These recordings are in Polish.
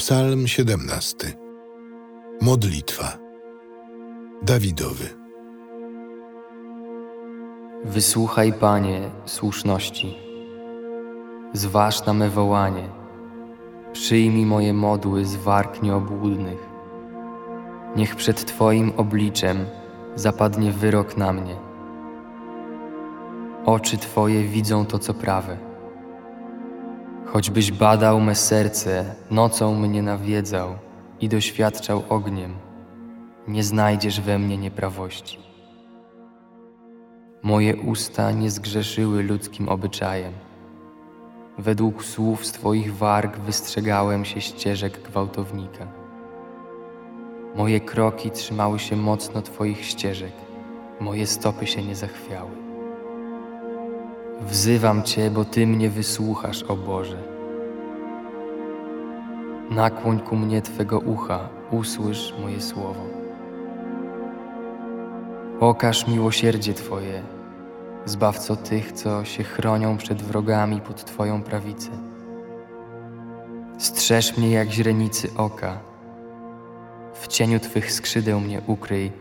Psalm 17. Modlitwa. Dawidowy. Wysłuchaj, Panie, słuszności. Zważ na me wołanie. Przyjmij moje modły z warg nieobłudnych. Niech przed Twoim obliczem zapadnie wyrok na mnie. Oczy Twoje widzą to, co prawe. Choćbyś badał me serce, nocą mnie nawiedzał i doświadczał ogniem, nie znajdziesz we mnie nieprawości. Moje usta nie zgrzeszyły ludzkim obyczajem. Według słów z Twoich warg wystrzegałem się ścieżek gwałtownika. Moje kroki trzymały się mocno Twoich ścieżek, moje stopy się nie zachwiały. Wzywam Cię, bo Ty mnie wysłuchasz, o Boże. Nakłoń ku mnie Twego ucha, usłysz moje słowo. Okaż miłosierdzie Twoje, zbawco tych, co się chronią przed wrogami pod Twoją prawicę. Strzeż mnie jak źrenicy oka, w cieniu Twych skrzydeł mnie ukryj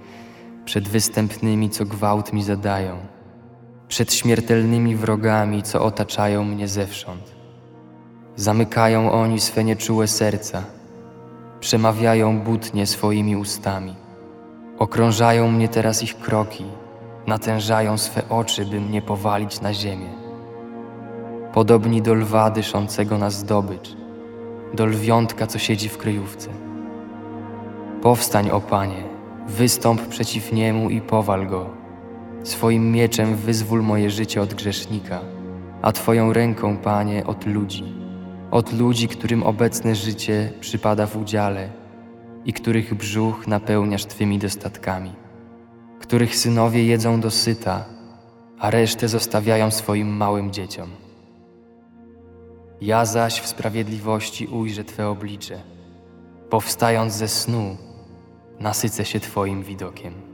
przed występnymi, co gwałt mi zadają, przed śmiertelnymi wrogami, co otaczają mnie zewsząd. Zamykają oni swe nieczułe serca, przemawiają butnie swoimi ustami. Okrążają mnie teraz ich kroki, natężają swe oczy, by mnie powalić na ziemię. Podobni do lwa dyszącego na zdobycz, do lwiątka, co siedzi w kryjówce. Powstań, o Panie, wystąp przeciw niemu i powal go. Swoim mieczem wyzwól moje życie od grzesznika, a Twoją ręką, Panie, od ludzi, od ludzi, którym obecne życie przypada w udziale i których brzuch napełniasz Twymi dostatkami, których synowie jedzą dosyta, a resztę zostawiają swoim małym dzieciom. Ja zaś w sprawiedliwości ujrzę Twe oblicze, powstając ze snu, nasycę się Twoim widokiem.